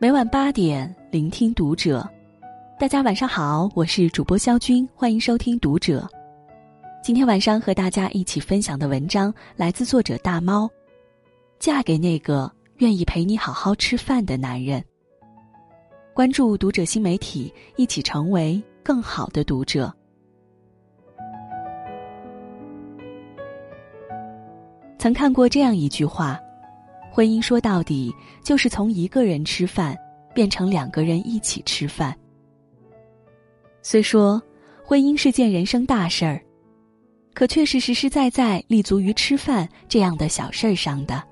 每晚八点，聆听读者。大家晚上好，我是主播肖军，欢迎收听读者。今天晚上和大家一起分享的文章来自作者大猫。嫁给那个愿意陪你好好吃饭的男人。关注读者新媒体，一起成为更好的读者。曾看过这样一句话。婚姻说到底就是从一个人吃饭变成两个人一起吃饭。虽说婚姻是件人生大事儿，可却是实实在在立足于吃饭这样的小事儿上的。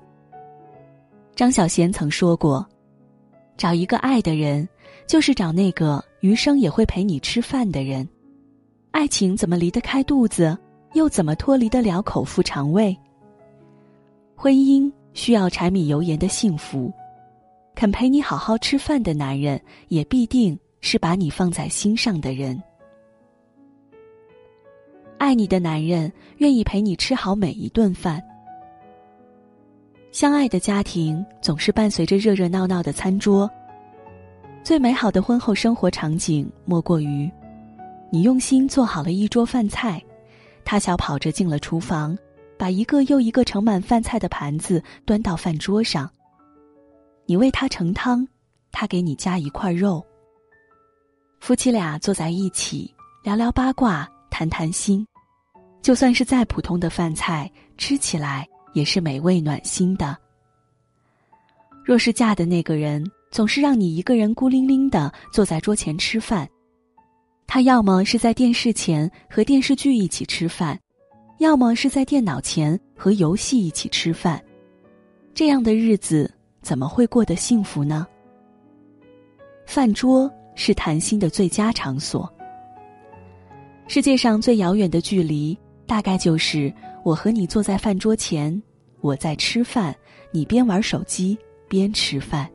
张小娴曾说过：“找一个爱的人，就是找那个余生也会陪你吃饭的人。爱情怎么离得开肚子，又怎么脱离得了口腹肠胃？婚姻。”需要柴米油盐的幸福，肯陪你好好吃饭的男人，也必定是把你放在心上的人。爱你的男人愿意陪你吃好每一顿饭。相爱的家庭总是伴随着热热闹闹的餐桌。最美好的婚后生活场景，莫过于你用心做好了一桌饭菜，他小跑着进了厨房。把一个又一个盛满饭菜的盘子端到饭桌上。你为他盛汤，他给你加一块肉。夫妻俩坐在一起聊聊八卦，谈谈心，就算是再普通的饭菜，吃起来也是美味暖心的。若是嫁的那个人总是让你一个人孤零零的坐在桌前吃饭，他要么是在电视前和电视剧一起吃饭。要么是在电脑前和游戏一起吃饭，这样的日子怎么会过得幸福呢？饭桌是谈心的最佳场所。世界上最遥远的距离，大概就是我和你坐在饭桌前，我在吃饭，你边玩手机边吃饭。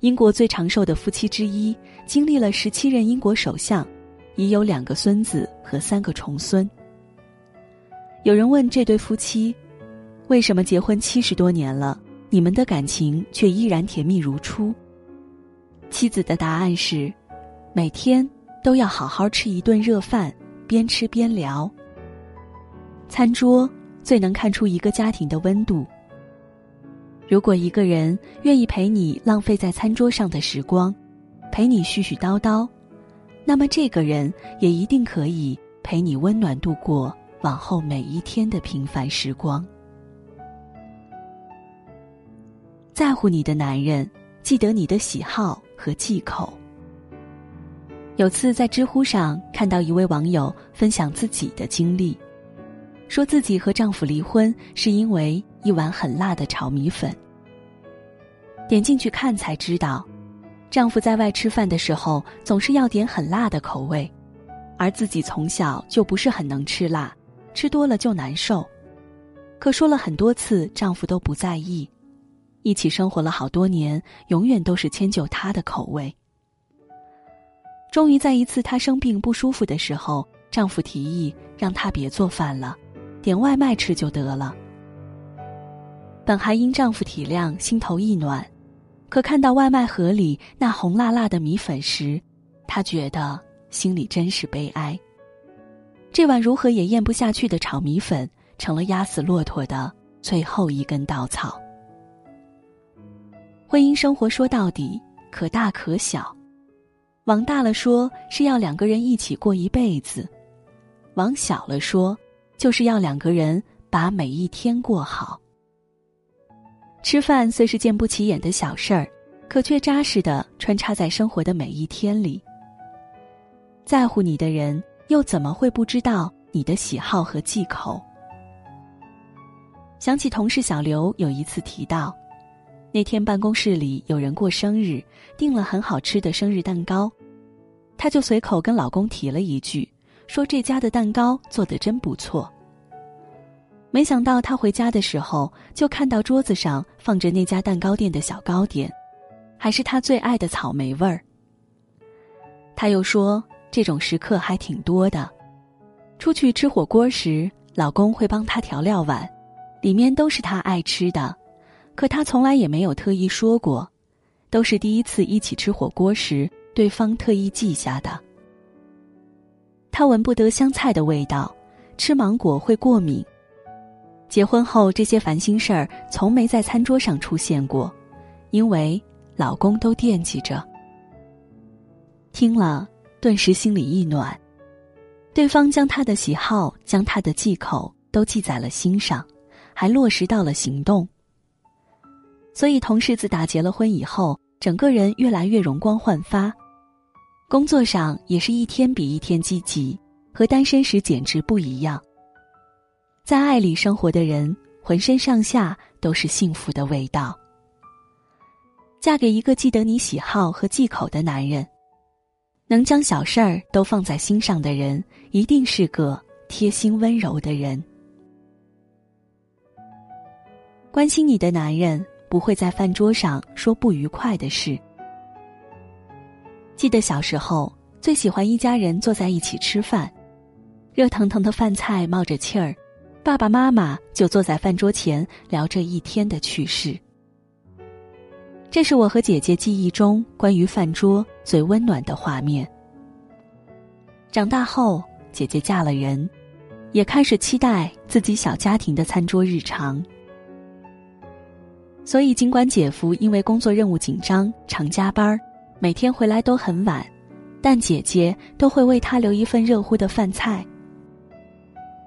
英国最长寿的夫妻之一，经历了十七任英国首相，已有两个孙子和三个重孙。有人问这对夫妻，为什么结婚七十多年了，你们的感情却依然甜蜜如初？妻子的答案是，每天都要好好吃一顿热饭，边吃边聊。餐桌最能看出一个家庭的温度。如果一个人愿意陪你浪费在餐桌上的时光，陪你絮絮叨叨，那么这个人也一定可以陪你温暖度过。往后每一天的平凡时光，在乎你的男人，记得你的喜好和忌口。有次在知乎上看到一位网友分享自己的经历，说自己和丈夫离婚是因为一碗很辣的炒米粉。点进去看才知道，丈夫在外吃饭的时候总是要点很辣的口味，而自己从小就不是很能吃辣。吃多了就难受，可说了很多次，丈夫都不在意。一起生活了好多年，永远都是迁就她的口味。终于在一次她生病不舒服的时候，丈夫提议让她别做饭了，点外卖吃就得了。本还因丈夫体谅，心头一暖，可看到外卖盒里那红辣辣的米粉时，她觉得心里真是悲哀。这碗如何也咽不下去的炒米粉，成了压死骆驼的最后一根稻草。婚姻生活说到底可大可小，往大了说是要两个人一起过一辈子，往小了说就是要两个人把每一天过好。吃饭虽是件不起眼的小事儿，可却扎实的穿插在生活的每一天里。在乎你的人。又怎么会不知道你的喜好和忌口？想起同事小刘有一次提到，那天办公室里有人过生日，订了很好吃的生日蛋糕，她就随口跟老公提了一句，说这家的蛋糕做的真不错。没想到她回家的时候，就看到桌子上放着那家蛋糕店的小糕点，还是她最爱的草莓味儿。他又说。这种时刻还挺多的，出去吃火锅时，老公会帮她调料碗，里面都是她爱吃的，可她从来也没有特意说过，都是第一次一起吃火锅时，对方特意记下的。她闻不得香菜的味道，吃芒果会过敏。结婚后，这些烦心事儿从没在餐桌上出现过，因为老公都惦记着。听了，顿时心里一暖。对方将他的喜好、将他的忌口都记在了心上，还落实到了行动。所以，同事自打结了婚以后，整个人越来越容光焕发，工作上也是一天比一天积极，和单身时简直不一样。在爱里生活的人，浑身上下都是幸福的味道。嫁给一个记得你喜好和忌口的男人。能将小事儿都放在心上的人，一定是个贴心温柔的人。关心你的男人不会在饭桌上说不愉快的事。记得小时候最喜欢一家人坐在一起吃饭，热腾腾的饭菜冒着气儿，爸爸妈妈就坐在饭桌前聊着一天的趣事。这是我和姐姐记忆中关于饭桌最温暖的画面。长大后，姐姐嫁了人，也开始期待自己小家庭的餐桌日常。所以，尽管姐夫因为工作任务紧张常加班，每天回来都很晚，但姐姐都会为他留一份热乎的饭菜。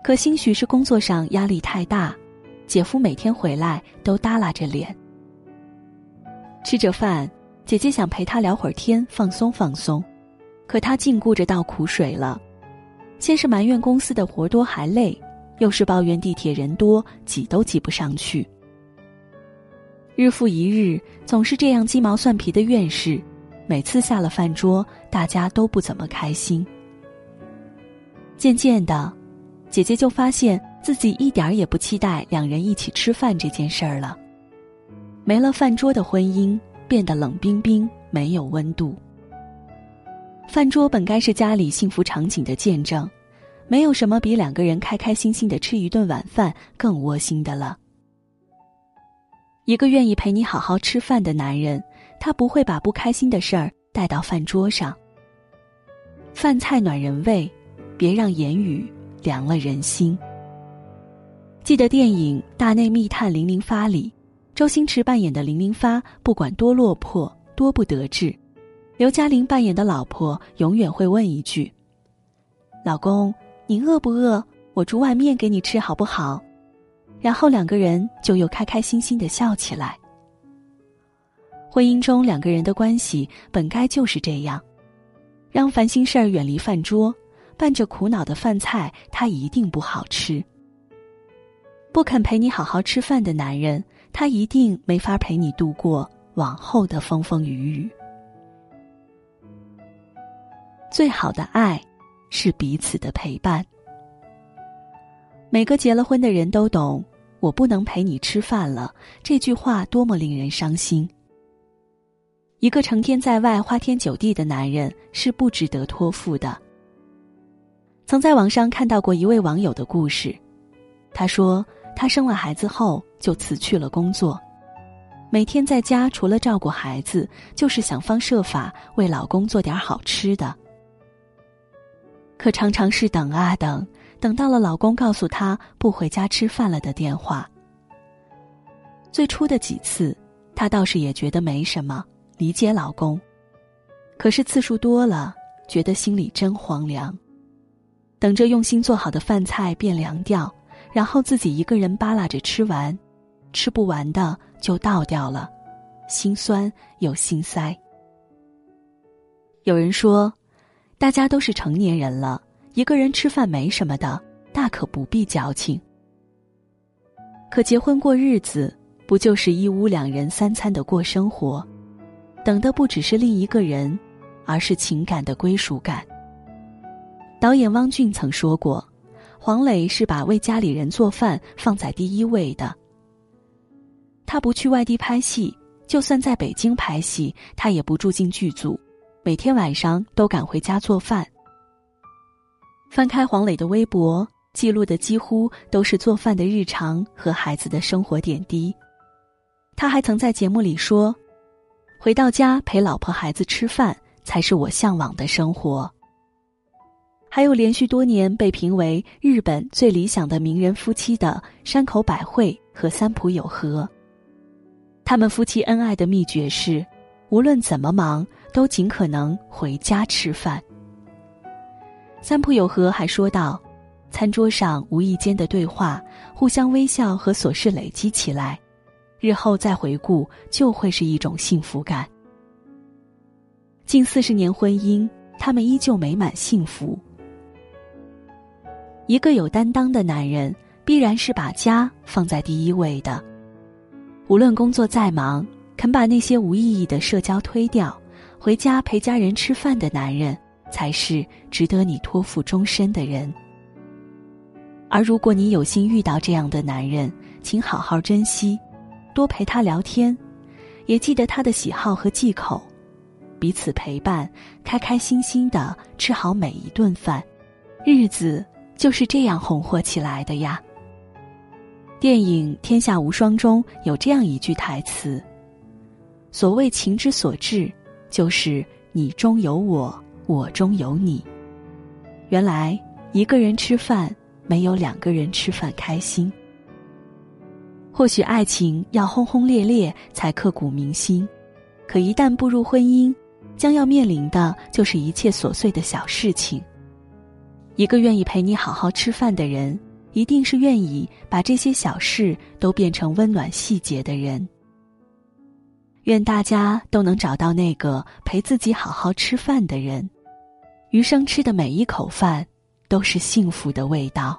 可兴许是工作上压力太大，姐夫每天回来都耷拉着脸。吃着饭，姐姐想陪他聊会儿天，放松放松，可他尽顾着倒苦水了。先是埋怨公司的活多还累，又是抱怨地铁人多挤都挤不上去。日复一日，总是这样鸡毛蒜皮的怨事，每次下了饭桌，大家都不怎么开心。渐渐的，姐姐就发现自己一点儿也不期待两人一起吃饭这件事儿了。没了饭桌的婚姻变得冷冰冰，没有温度。饭桌本该是家里幸福场景的见证，没有什么比两个人开开心心的吃一顿晚饭更窝心的了。一个愿意陪你好好吃饭的男人，他不会把不开心的事儿带到饭桌上。饭菜暖人胃，别让言语凉了人心。记得电影《大内密探零零发》里。周星驰扮演的零零发，不管多落魄、多不得志，刘嘉玲扮演的老婆永远会问一句：“老公，你饿不饿？我煮碗面给你吃好不好？”然后两个人就又开开心心的笑起来。婚姻中两个人的关系本该就是这样，让烦心事儿远离饭桌，伴着苦恼的饭菜，它一定不好吃。不肯陪你好好吃饭的男人。他一定没法陪你度过往后的风风雨雨。最好的爱，是彼此的陪伴。每个结了婚的人都懂，我不能陪你吃饭了。这句话多么令人伤心。一个成天在外花天酒地的男人是不值得托付的。曾在网上看到过一位网友的故事，他说。她生了孩子后就辞去了工作，每天在家除了照顾孩子，就是想方设法为老公做点好吃的。可常常是等啊等，等到了老公告诉她不回家吃饭了的电话。最初的几次，她倒是也觉得没什么，理解老公。可是次数多了，觉得心里真荒凉，等着用心做好的饭菜变凉掉。然后自己一个人扒拉着吃完，吃不完的就倒掉了，心酸又心塞。有人说，大家都是成年人了，一个人吃饭没什么的，大可不必矫情。可结婚过日子，不就是一屋两人三餐的过生活？等的不只是另一个人，而是情感的归属感。导演汪俊曾说过。黄磊是把为家里人做饭放在第一位的。他不去外地拍戏，就算在北京拍戏，他也不住进剧组，每天晚上都赶回家做饭。翻开黄磊的微博，记录的几乎都是做饭的日常和孩子的生活点滴。他还曾在节目里说：“回到家陪老婆孩子吃饭，才是我向往的生活。”还有连续多年被评为日本最理想的名人夫妻的山口百惠和三浦友和。他们夫妻恩爱的秘诀是，无论怎么忙，都尽可能回家吃饭。三浦友和还说道：“餐桌上无意间的对话，互相微笑和琐事累积起来，日后再回顾就会是一种幸福感。”近四十年婚姻，他们依旧美满幸福。一个有担当的男人，必然是把家放在第一位的。无论工作再忙，肯把那些无意义的社交推掉，回家陪家人吃饭的男人，才是值得你托付终身的人。而如果你有幸遇到这样的男人，请好好珍惜，多陪他聊天，也记得他的喜好和忌口，彼此陪伴，开开心心的吃好每一顿饭，日子。就是这样红火起来的呀。电影《天下无双》中有这样一句台词：“所谓情之所至，就是你中有我，我中有你。”原来一个人吃饭没有两个人吃饭开心。或许爱情要轰轰烈烈才刻骨铭心，可一旦步入婚姻，将要面临的就是一切琐碎的小事情。一个愿意陪你好好吃饭的人，一定是愿意把这些小事都变成温暖细节的人。愿大家都能找到那个陪自己好好吃饭的人，余生吃的每一口饭，都是幸福的味道。